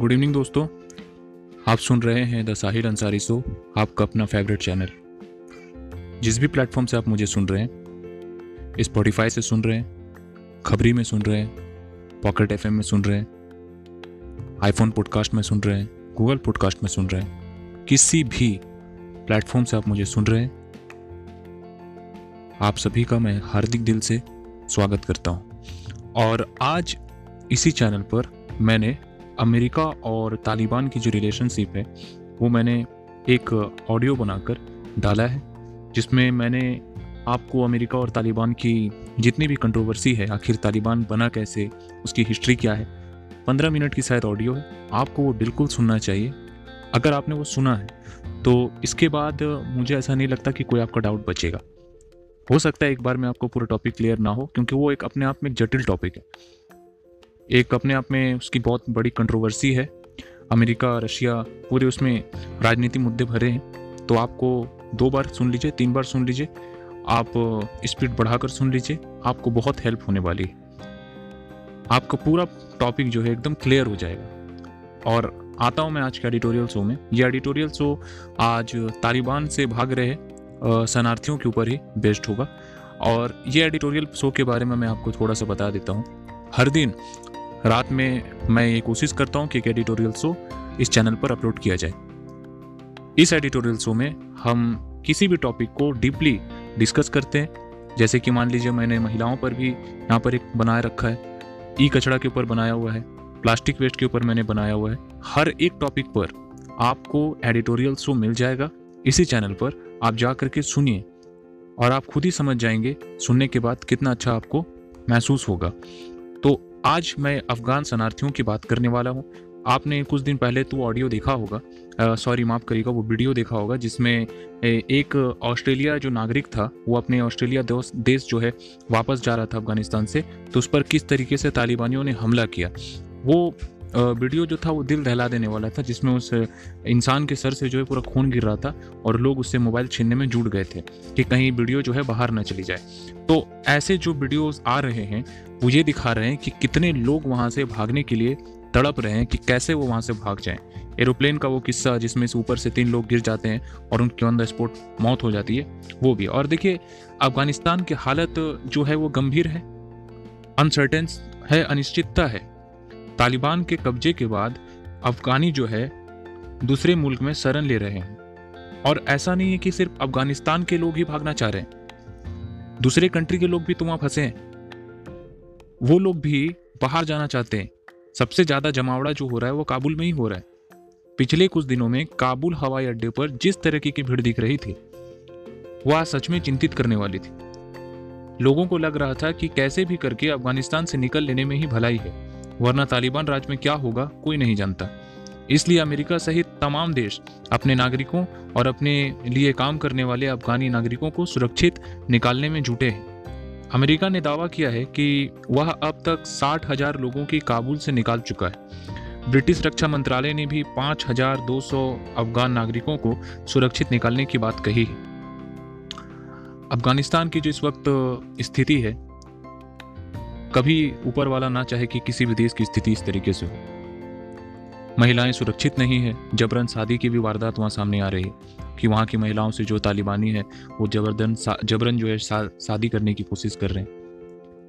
Good evening दोस्तों। आप सुन रहे हैं द साहिल अंसारी शो आपका अपना फेवरेट चैनल जिस भी प्लेटफॉर्म से आप मुझे सुन रहे हैं स्पॉटिफाई से सुन रहे हैं खबरी में सुन रहे हैं पॉकेट एफएम में सुन रहे हैं आईफोन पॉडकास्ट में सुन रहे हैं गूगल पॉडकास्ट में सुन रहे हैं, किसी भी प्लेटफॉर्म से आप मुझे सुन रहे हैं, आप सभी का मैं हार्दिक दिल से स्वागत करता हूँ। और आज इसी चैनल पर मैंने अमेरिका और तालिबान की जो रिलेशनशिप है, वो मैंने एक ऑडियो बनाकर डाला है, जिसमें मैंने आपको अमेरिका और तालिबान की जितनी भी कंट्रोवर्सी है, आखिर तालिबान बना कैसे, उसकी हिस्ट्री क्या है, पंद्रह मिनट की शायद ऑडियो है, आपको वो बिल्कुल सुनना चाहिए। अगर आपने वो सुना है तो इसके बाद मुझे ऐसा नहीं लगता कि कोई आपका डाउट बचेगा। हो सकता है एक बार में आपको पूरा टॉपिक क्लियर ना हो, क्योंकि वो एक अपने आप में एक जटिल टॉपिक है। एक अपने आप में उसकी बहुत बड़ी कंट्रोवर्सी है। अमेरिका, रशिया, पूरे उसमें राजनीतिक मुद्दे भरे हैं। तो आपको दो बार सुन लीजिए, तीन बार सुन लीजिए। आप स्पीड बढ़ाकर सुन लीजिए। आपको बहुत हेल्प होने वाली है। आपका पूरा टॉपिक जो है एकदम क्लियर हो जाएगा। और आता हूँ मैं आज के एडिटोरियल शो में। ये एडिटोरियल शो आज तालिबान से भाग रहे शरणार्थियों के ऊपर ही बेस्ड होगा। और ये एडिटोरियल शो के बारे में मैं आपको थोड़ा सा बता देता हूँ। हर दिन रात में मैं ये कोशिश करता हूँ कि एक एडिटोरियल शो इस चैनल पर अपलोड किया जाए। इस एडिटोरियल शो में हम किसी भी टॉपिक को डीपली डिस्कस करते हैं। जैसे कि मान लीजिए मैंने महिलाओं पर भी यहाँ पर एक बनाए रखा है। ई कचड़ा के ऊपर बनाया हुआ है, प्लास्टिक वेस्ट के ऊपर मैंने बनाया हुआ है। हर एक टॉपिक पर आपको एडिटोरियल शो मिल जाएगा। इसी चैनल पर आप जा करके सुनिए और आप खुद ही समझ जाएँगे सुनने के बाद कितना अच्छा आपको महसूस होगा। तो आज मैं अफगान शरणार्थियों की बात करने वाला हूँ। आपने कुछ दिन पहले तो ऑडियो देखा होगा। सॉरी माफ़ करिएगा, वो वीडियो देखा होगा, जिसमें एक ऑस्ट्रेलिया जो नागरिक था, वो अपने ऑस्ट्रेलिया देश जो है, वापस जा रहा था अफ़गानिस्तान से तो उस पर किस तरीके से तालिबानियों ने हमला किया? वो वीडियो जो था वो दिल दहला देने वाला था, जिसमें उस इंसान के सर से जो है पूरा खून गिर रहा था और लोग उससे मोबाइल छीनने में जुट गए थे कि कहीं वीडियो जो है बाहर ना चली जाए। तो ऐसे जो वीडियोस आ रहे हैं, वो ये दिखा रहे हैं कि कितने लोग वहाँ से भागने के लिए तड़प रहे हैं कि कैसे वो वहाँ से भाग जाएँ। एरोप्लेन का वो किस्सा जिसमें से ऊपर से तीन लोग गिर जाते हैं और उनकी ऑन द स्पॉट मौत हो जाती है, वो भी और देखिए, अफ़गानिस्तान की हालत जो है वो गंभीर है अनसर्टेंस है, अनिश्चितता है। तालिबान के कब्जे के बाद अफगानी जो है, दूसरे मुल्क में शरण ले रहे हैं। और ऐसा नहीं है कि सिर्फ़ अफ़गानिस्तान के लोग ही भागना चाह रहे हैं। दूसरे कंट्री के लोग भी तो वहाँ फंसे हैं। वो लोग भी बाहर जाना चाहते हैं। सबसे ज़्यादा जमावड़ा जो हो रहा है वो काबुल में ही हो रहा है। पिछले कुछ दिनों में काबुल हवाई अड्डे पर जिस तरह की भीड़ दिख रही थी वह सच में चिंतित करने वाली थी। लोगों को लग रहा था कि कैसे भी करके अफ़गानिस्तान से निकल लेने में ही भलाई है। वरना तालिबान राज में क्या होगा, कोई नहीं जानता। इसलिए अमेरिका सहित तमाम देश अपने नागरिकों और अपने लिए काम करने वाले अफगानी नागरिकों को सुरक्षित निकालने में जुटे हैं। अमेरिका ने दावा किया है कि वह अब तक साठ हज़ार लोगों की काबुल से निकाल चुका है। ब्रिटिश रक्षा मंत्रालय ने भी पाँच हज़ार दो सौ अफगान नागरिकों को सुरक्षित निकालने की बात कही है। अफ़गानिस्तान की जो इस वक्त स्थिति है कभी ऊपर वाला ना चाहे कि किसी भी देश की स्थिति इस तरीके से हो। महिलाएँ सुरक्षित नहीं है। जबरन शादी की भी वारदात वहाँ सामने आ रही है कि वहाँ की महिलाओं से जो तालिबानी है, वो जबरदन जबरन जो है शादी करने की कोशिश कर रहे हैं।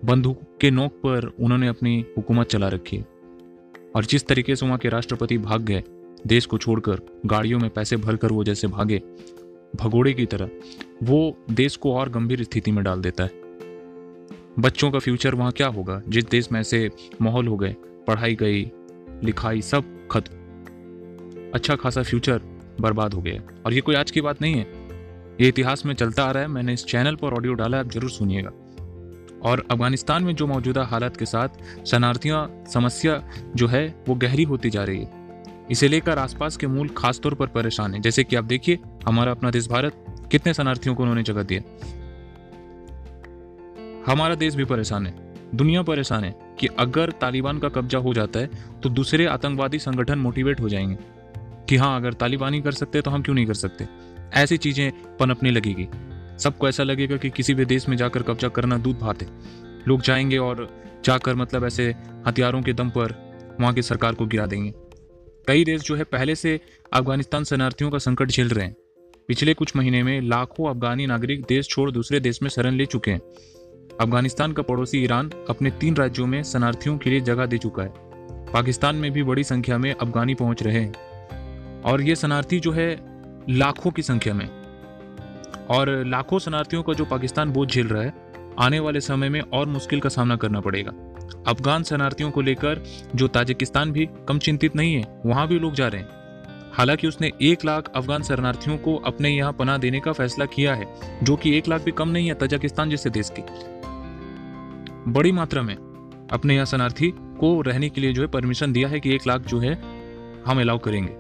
बंदूक के नोक पर उन्होंने अपनी हुकूमत चला रखी है। और जिस तरीके से वहाँ के राष्ट्रपति भाग गए, देश को छोड़कर, गाड़ियों में पैसे भरकर वो जैसे भागे, भगोड़े की तरह, वो देश को और गंभीर स्थिति में डाल देता है। बच्चों का फ्यूचर वहाँ क्या होगा? जिस देश में ऐसे माहौल हो गए, पढ़ाई गई, लिखाई, सब खत्म। अच्छा खासा फ्यूचर बर्बाद हो गया। और ये कोई आज की बात नहीं है। ये इतिहास में चलता आ रहा है। मैंने इस चैनल पर ऑडियो डाला आप ज़रूर सुनिएगा। और अफ़गानिस्तान में जो मौजूदा हालात के साथ शरणार्थियाँ, समस्या जो है, वो गहरी होती जा रही है। इसे लेकर आसपास के मूल खासतौर पर परेशान है। जैसे कि आप देखिए, हमारा अपना देश भारत, कितने शरणार्थियों को उन्होंने जगह दिया हमारा देश भी परेशान है, दुनिया परेशान है कि अगर तालिबान का कब्जा हो जाता है तो दूसरे आतंकवादी संगठन मोटिवेट हो जाएँगे कि हाँ अगर तालिबान ही कर सकते तो हम क्यों नहीं कर सकते? ऐसी चीज़ें पनपने लगेगी। सबको ऐसा लगेगा कि किसी भी देश में जाकर कब्जा करना दूध भात है। लोग जाएँगे और जाकर मतलब ऐसे हथियारों के दम पर वहाँ की सरकार को गिरा देंगे। कई देश जो है, पहले से अफ़गानिस्तान शरणार्थियों का संकट झेल रहे हैं। पिछले कुछ महीने में लाखों अफगानी नागरिक देश छोड़ दूसरे देश में शरण ले चुके हैं। अफ़गानिस्तान का पड़ोसी ईरान अपने तीन राज्यों में शरणार्थियों के लिए जगह दे चुका है। पाकिस्तान में भी बड़ी संख्या में अफगानी पहुँच रहे हैं। और ये शरणार्थी जो है, लाखों की संख्या में। और लाखों शरणार्थियों का जो पाकिस्तान बोझ झेल रहा है, आने वाले समय में और मुश्किल का सामना करना पड़ेगा। अफगान शरणार्थियों को लेकर जो ताजिकिस्तान भी कम चिंतित नहीं है, वहाँ भी लोग जा रहे हैं। हालाँकि उसने एक लाख अफगान शरणार्थियों को अपने यहाँ पनाह देने का फैसला किया है, जो कि एक लाख भी कम नहीं है तजाकिस्तान जैसे देश की। बड़ी मात्रा में अपने यहाँ शरणार्थी को रहने के लिए जो है परमिशन दिया है कि एक लाख जो है हम अलाउ करेंगे।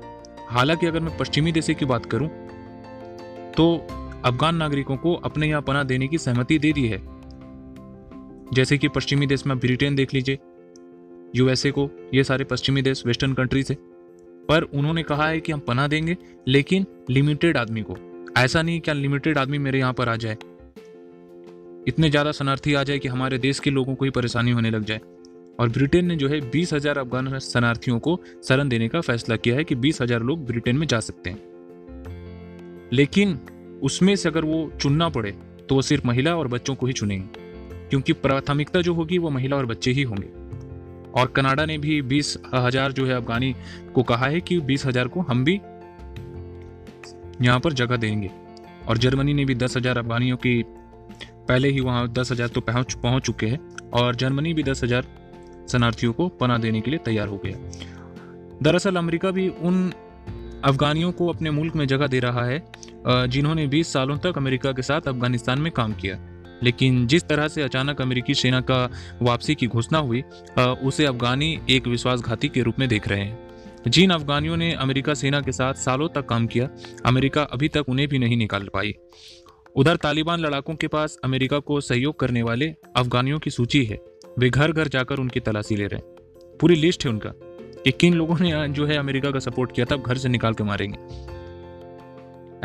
हालाँकि अगर मैं पश्चिमी देशों की बात करूँ तो अफगान नागरिकों को अपने यहाँ पना देने की सहमति दे दी है। जैसे कि पश्चिमी देश में ब्रिटेन देख लीजिए, यूएसए को, ये सारे पश्चिमी देश, वेस्टर्न कंट्रीज़ है। पर उन्होंने कहा है कि हम पना देंगे, लेकिन लिमिटेड आदमी को। ऐसा नहीं क्या लिमिटेड आदमी मेरे यहाँ पर आ जाए। इतने ज़्यादा शरणार्थी आ जाए कि हमारे देश के लोगों को ही परेशानी होने लग जाए। और ब्रिटेन ने जो है बीस हज़ार अफगान शरणार्थियों को शरण देने का फैसला किया है कि बीस हज़ार लोग ब्रिटेन में जा सकते हैं। लेकिन उसमें से अगर वो चुनना पड़े तो वो सिर्फ़ महिला और बच्चों को ही चुनेंगे, क्योंकि प्राथमिकता जो होगी वो महिला और बच्चे ही होंगे। और कनाडा ने भी बीस हज़ार जो है अफगानी को कहा है कि बीस हज़ार को हम भी यहाँ पर जगह देंगे। और जर्मनी ने भी दस हज़ार अफगानियों की पहले ही वहाँ दस हज़ार तो पहुँच पहुँच चुके हैं और जर्मनी भी दस हज़ार शरणार्थियों को पना देने के लिए तैयार हो गया। दरअसल अमेरिका भी उन अफगानियों को अपने मुल्क में जगह दे रहा है जिन्होंने 20 सालों तक अमेरिका के साथ अफ़गानिस्तान में काम किया। लेकिन जिस तरह से अचानक अमेरिकी सेना का वापसी की घोषणा हुई उसे अफगानी एक विश्वासघाती के रूप में देख रहे हैं। जिन अफगानियों ने अमेरिका सेना के साथ सालों तक काम किया, अमेरिका अभी तक उन्हें भी नहीं निकाल पाई। उधर तालिबान लड़ाकों के पास अमेरिका को सहयोग करने वाले अफगानियों की सूची है। वे घर घर जाकर उनकी तलाशी ले रहे हैं। पूरी लिस्ट है उनका। कि किन लोगों ने जो है अमेरिका का सपोर्ट किया था घर से निकाल के मारेंगे।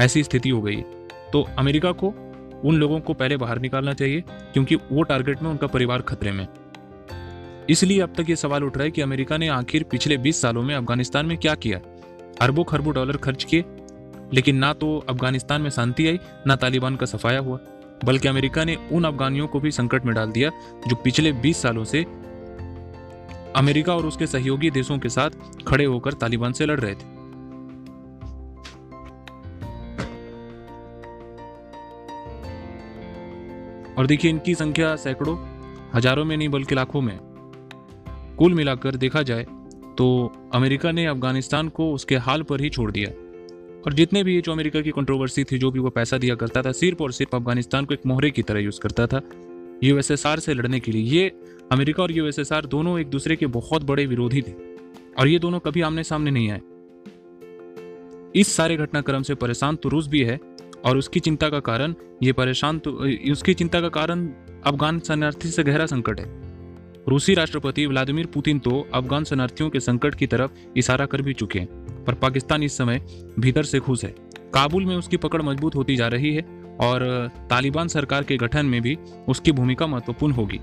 ऐसी स्थिति हो गई तो अमेरिका को उन लोगों को पहले बाहर निकालना चाहिए, क्योंकि वो टारगेट में उनका परिवार खतरे में इसलिए अब तक ये सवाल उठ रहा है कि अमेरिका ने आखिर पिछले 20 सालों में अफ़गानिस्तान में क्या किया? अरबों खरबों डॉलर खर्च किए लेकिन ना तो अफ़गानिस्तान में शांति आई, ना तालिबान का सफाया हुआ, बल्कि अमेरिका ने उन अफगानियों को भी संकट में डाल दिया, जो पिछले 20 सालों से अमेरिका और उसके सहयोगी देशों के साथ खड़े होकर तालिबान से लड़ रहे थे। और देखिए, इनकी संख्या सैकड़ों, हज़ारों में नहीं बल्कि लाखों में कुल मिलाकर देखा जाए तो अमेरिका ने अफ़गानिस्तान को उसके हाल पर ही छोड़ दिया। और जितने भी ये जो अमेरिका की कंट्रोवर्सी थी, जो भी वो पैसा दिया करता था, सिर्फ़ और सिर्फ़ अफ़गानिस्तान को एक मोहरे की तरह यूज़ करता था यूएसएसआर से लड़ने के लिए। ये अमेरिका और यूएसएसआर दोनों एक दूसरे के बहुत बड़े विरोधी थे, और ये दोनों कभी आमने सामने नहीं आए। इस सारे घटनाक्रम से परेशान तो रूस भी है, और उसकी चिंता का कारण, ये परेशान तो उसकी चिंता का कारण अफगान शरणार्थी से गहरा संकट है। रूसी राष्ट्रपति व्लादिमीर पुतिन तो अफगान शरणार्थियों के संकट की तरफ़ इशारा कर भी चुके हैं, पर पाकिस्तान इस समय भीतर से खुश है। काबुल में उसकी पकड़ मज़बूत होती जा रही है और तालिबान सरकार के गठन में भी उसकी भूमिका महत्वपूर्ण होगी।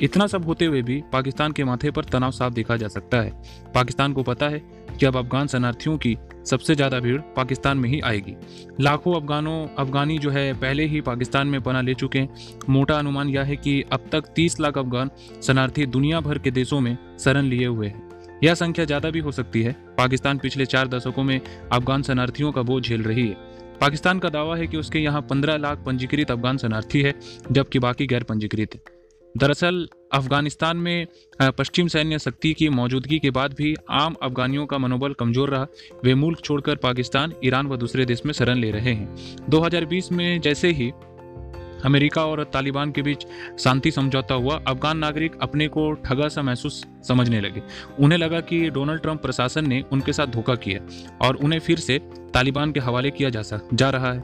इतना सब होते हुए भी पाकिस्तान के माथे पर तनाव साफ़ देखा जा सकता है। पाकिस्तान को पता है कि अब अफगान शरणार्थियों की सबसे ज़्यादा भीड़ पाकिस्तान में ही आएगी। लाखों अफगानों, अफगानी जो है पहले ही पाकिस्तान में पना ले चुके हैं। मोटा अनुमान यह है कि अब तक 30 लाख अफगान शरणार्थी दुनिया भर के देशों में शरण लिए हुए हैं। यह संख्या ज़्यादा भी हो सकती है। पाकिस्तान पिछले चार दशकों में अफगान शरणार्थियों का बोझ झेल रही है। पाकिस्तान का दावा है कि उसके यहाँ पंद्रह लाख पंजीकृत अफगान शरणार्थी है, जबकि बाकी गैर पंजीकृत है। दरअसल अफ़गानिस्तान में पश्चिम सैन्य शक्ति की मौजूदगी के बाद भी आम अफगानियों का मनोबल कमज़ोर रहा। वे मुल्क छोड़कर पाकिस्तान ईरान व दूसरे देश में शरण ले रहे हैं। 2020 में जैसे ही अमेरिका और तालिबान के बीच शांति समझौता हुआ अफगान नागरिक अपने को ठगा सा महसूस समझने लगे। उन्हें लगा कि डोनाल्ड ट्रंप प्रशासन ने उनके साथ धोखा किया और उन्हें फिर से तालिबान के हवाले किया जा, जा रहा है।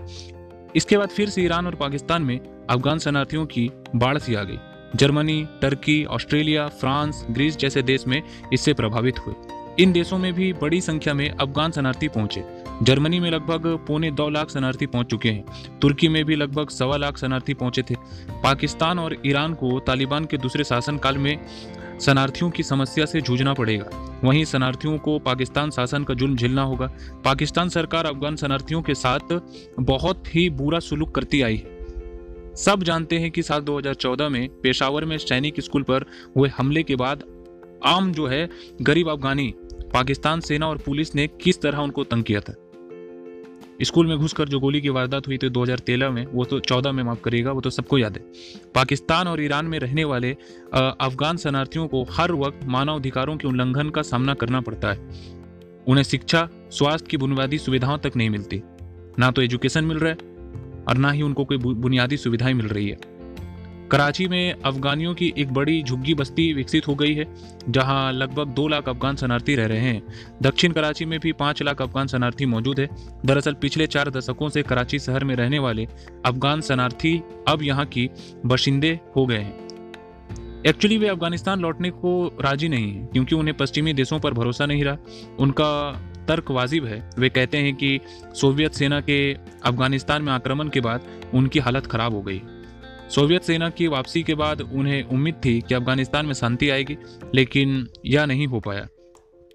इसके बाद फिर से ईरान और पाकिस्तान में अफगान शरणार्थियों की बाढ़ सी आ गई। Germany, Turkey, Australia, France, Greece जैसे देश में इससे प्रभावित हुए। इन देशों में भी बड़ी संख्या में अफगान शरणार्थी पहुँचे। जर्मनी में लगभग पौने दो लाख शरणार्थी पहुँच चुके हैं। तुर्की में भी लगभग सवा लाख शरणार्थी पहुँचे थे। पाकिस्तान और ईरान को तालिबान के दूसरे शासनकाल में शरणार्थियों की समस्या से जूझना पड़ेगा। वहीं शरणार्थियों को पाकिस्तान शासन का जुल्म झेलना होगा। पाकिस्तान सरकार अफगान शरणार्थियों के साथ बहुत ही बुरा सुलूक करती आई है। सब जानते हैं कि साल 2014 में पेशावर में सैनिक स्कूल पर हुए हमले के बाद आम जो है, गरीब अफगानी पाकिस्तान सेना और पुलिस ने किस तरह उनको तंग किया था? स्कूल में घुसकर जो गोली की वारदात हुई थी 2013 में, वो तो 14 में माफ़ करिएगा, वो तो सबको याद है। पाकिस्तान और ईरान में रहने वाले अफगान शरणार्थियों को हर वक्त मानवाधिकारों के उल्लंघन का सामना करना पड़ता है। उन्हें शिक्षा, स्वास्थ्य की बुनियादी सुविधाओं तक नहीं मिलती। ना तो एजुकेशन मिल रहा है और ना ही उनको कोई बुनियादी सुविधाएँ मिल रही है। कराची में अफगानियों की एक बड़ी झुग्गी बस्ती विकसित हो गई है, जहाँ लगभग दो लाख अफगान शरणार्थी रह रहे हैं। दक्षिण कराची में भी पाँच लाख अफगान शरणार्थी मौजूद है। दरअसल पिछले चार दशकों से कराची शहर में रहने वाले अफगान शरणार्थी अब यहाँ की बशिंदे हो गए हैं। एक्चुअली वे अफ़गानिस्तान लौटने को राज़ी नहीं है, क्योंकि उन्हें पश्चिमी देशों पर भरोसा नहीं रहा। उनका तर्क वाजिब है। वे कहते हैं कि सोवियत सेना के अफ़गानिस्तान में आक्रमण के बाद उनकी हालत खराब हो गई। सोवियत सेना की वापसी के बाद उन्हें उम्मीद थी कि अफ़गानिस्तान में शांति आएगी, लेकिन यह नहीं हो पाया।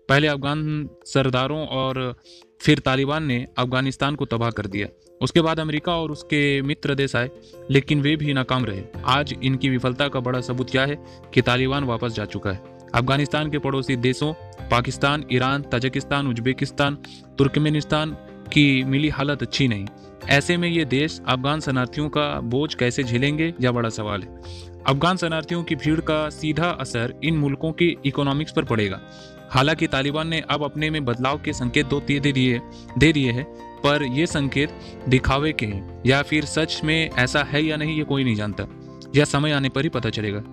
पहले अफगान सरदारों और फिर तालिबान ने अफ़गानिस्तान को तबाह कर दिया। उसके बाद अमेरिका और उसके मित्र देश आए, लेकिन वे भी नाकाम रहे। आज इनकी विफलता का बड़ा सबूत क्या है कि तालिबान वापस जा चुका है। अफ़गानिस्तान के पड़ोसी देशों Pakistan, Iran, Tajikistan, Uzbekistan, Turkmenistan की मिली हालत अच्छी नहीं। ऐसे में ये देश अफगान शरणार्थियों का बोझ कैसे झेलेंगे, यह बड़ा सवाल है। अफगान शरणार्थियों की भीड़ का सीधा असर इन मुल्कों की इकोनॉमिक्स पर पड़ेगा। हालाँकि तालिबान ने अब अपने में बदलाव के संकेत दो, दे दिए दे दिए हैं, पर ये संकेत दिखावे के हैं, या फिर सच में ऐसा है या नहीं, ये कोई नहीं जानता यह समय आने पर ही पता चलेगा।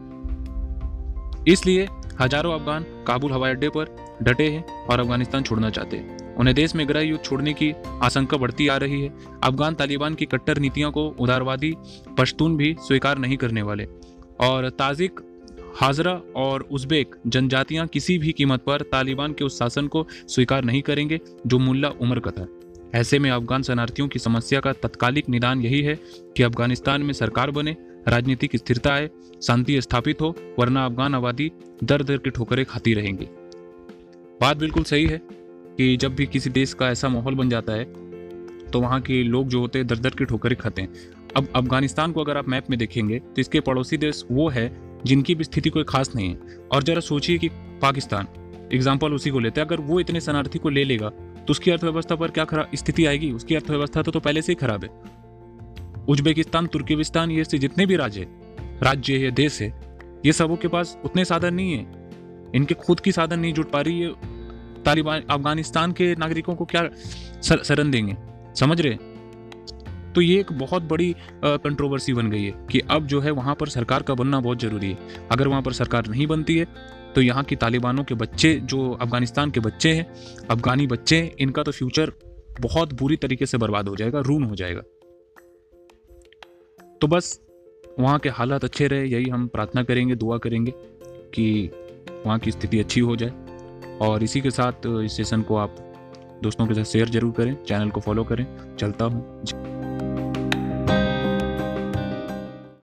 इसलिए हज़ारों अफगान काबुल हवाई अड्डे पर डटे हैं और अफ़गानिस्तान छोड़ना चाहते हैं। उन्हें देश में गृह युद्ध छोड़ने की आशंका बढ़ती आ रही है। अफगान तालिबान की कट्टर नीतियों को उदारवादी पश्तून भी स्वीकार नहीं करने वाले। और ताजिक, हाजरा और उज्बेक जनजातियाँ किसी भी कीमत पर तालिबान के उस शासन को स्वीकार नहीं करेंगे, जो मुल्ला उमर का था। ऐसे में अफगान शरणार्थियों की समस्या का तत्कालिक निदान यही है कि अफ़गानिस्तान में सरकार बने, राजनीतिक स्थिरता आए, शांति स्थापित हो, वरना अफगान आबादी दर दर की ठोकरें खाती रहेंगी। बात बिल्कुल सही है कि जब भी किसी देश का ऐसा माहौल बन जाता है तो वहाँ के लोग जो होते हैं दर दर की ठोकरें खाते हैं। अब अफ़गानिस्तान को अगर आप मैप में देखेंगे तो इसके पड़ोसी देश वो है जिनकी भी स्थिति कोई खास नहीं है। और जरा सोचिए कि पाकिस्तान एग्ज़ाम्पल उसी को लेते हैं। अगर वो इतने शरणार्थी को ले लेगा तो उसकी अर्थव्यवस्था पर क्या खराब स्थिति आएगी? उसकी अर्थव्यवस्था तो, तो पहले से ही खराब है। उज्बेकिस्तान तुर्किस्तान ये से जितने भी राज्य राज्य है देश है ये सबों के पास उतने साधन नहीं है। इनके खुद की साधन नहीं जुट पा रही है। तालिबान, अफ़गानिस्तान के नागरिकों को क्या शरण देंगे? समझ रहे? तो ये एक बहुत बड़ी कंट्रोवर्सी बन गई है कि अब जो है वहाँ पर सरकार का बनना बहुत ज़रूरी है। अगर वहाँ पर सरकार नहीं बनती है तो यहाँ की तालिबानों के बच्चे, जो अफ़गानिस्तान के बच्चे हैं, अफगानी बच्चे इनका तो फ्यूचर बहुत बुरी तरीके से बर्बाद हो जाएगा रून हो जाएगा। तो बस, वहाँ के हालात अच्छे रहे, यही हम प्रार्थना करेंगे, दुआ करेंगे कि वहाँ की स्थिति अच्छी हो जाए। और इसी के साथ, इस सेशन को आप दोस्तों के साथ शेयर ज़रूर करें चैनल को फॉलो करें। चलता हूँ।